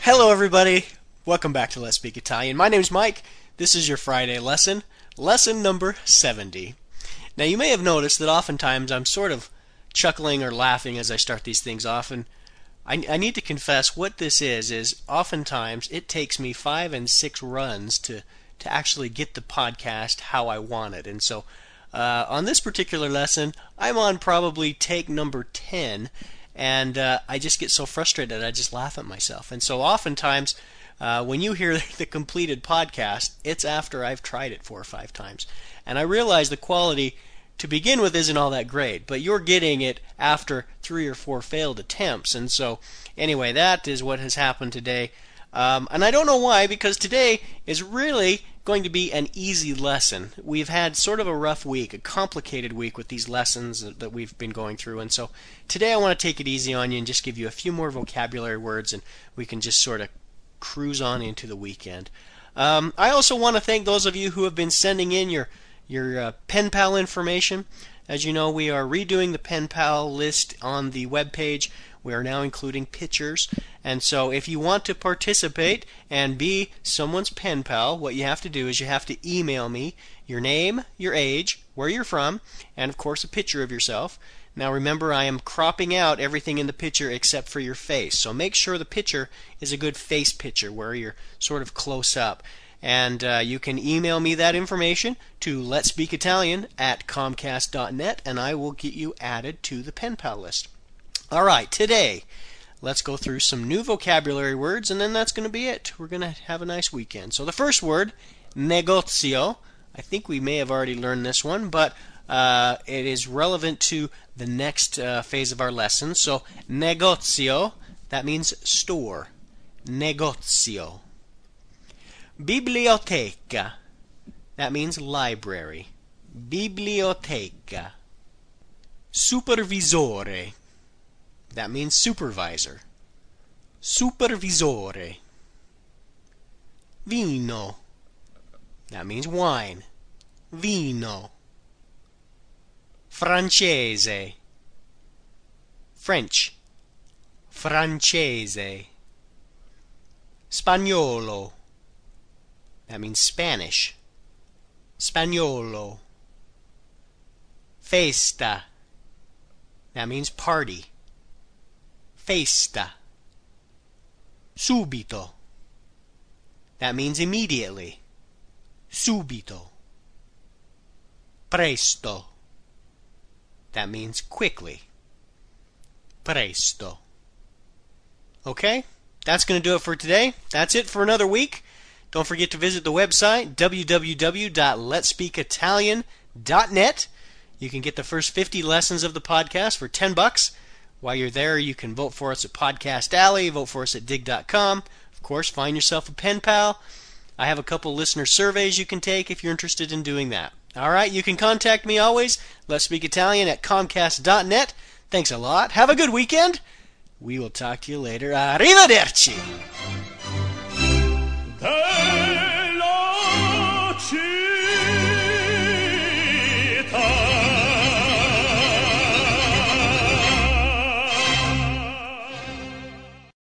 Hello, everybody. Welcome back to Let's Speak Italian. My name's Mike. This is your Friday lesson, lesson number 70. Now, you may have noticed that oftentimes I'm sort of chuckling or laughing as I start these things off, and I, I need to confess what this is is oftentimes it takes me five and six runs to to actually get the podcast how I want it, and so uh, on this particular lesson, I'm on probably take number ten, and uh, I just get so frustrated I just laugh at myself, and so oftentimes. Uh, when you hear the completed podcast, it's after I've tried it four or five times. And I realize the quality to begin with isn't all that great, but you're getting it after three or four failed attempts. And so, anyway, that is what has happened today. Um, and I don't know why, because today is really going to be an easy lesson. We've had sort of a rough week, a complicated week with these lessons that we've been going through. And so today I want to take it easy on you and just give you a few more vocabulary words, and we can just sort of cruise on into the weekend. Um, I also want to thank those of you who have been sending in your your uh, pen pal information. As you know, we are redoing the pen pal list on the web page. We are now including pictures. And so if you want to participate and be someone's pen pal, what you have to do is you have to email me your name, your age, where you're from, and of course a picture of yourself. Now remember, I am cropping out everything in the picture except for your face. So make sure the picture is a good face picture where you're sort of close up. And uh, you can email me that information to Let's Speak Italian at Comcast.net, and I will get you added to the pen pal list. All right, today, let's go through some new vocabulary words, and then that's going to be it. We're going to have a nice weekend. So the first word, negozio. I think we may have already learned this one, but uh, it is relevant to the next uh, phase of our lesson. So, negozio, that means store. Negozio. Biblioteca, that means library. Biblioteca. Supervisore, that means supervisor. Supervisore. Vino, that means wine. Vino. Francese. French. Francese. Spagnolo. That means Spanish. Spagnolo. Festa. That means party. Festa. Subito. That means immediately. Subito. Presto. That means quickly. Presto. Okay? That's going to do it for today. That's it for another week. Don't forget to visit the website www.letspeakitalian.net. You can get the first 50 lessons of the podcast for 10 bucks. While you're there, you can vote for us at Podcast Alley, vote for us at digg.com. Of course, find yourself a pen pal. I have a couple listener surveys you can take if you're interested in doing that. All right, you can contact me always. Let's speak Italian at comcast.net. Thanks a lot. Have a good weekend. We will talk to you later. Arrivederci.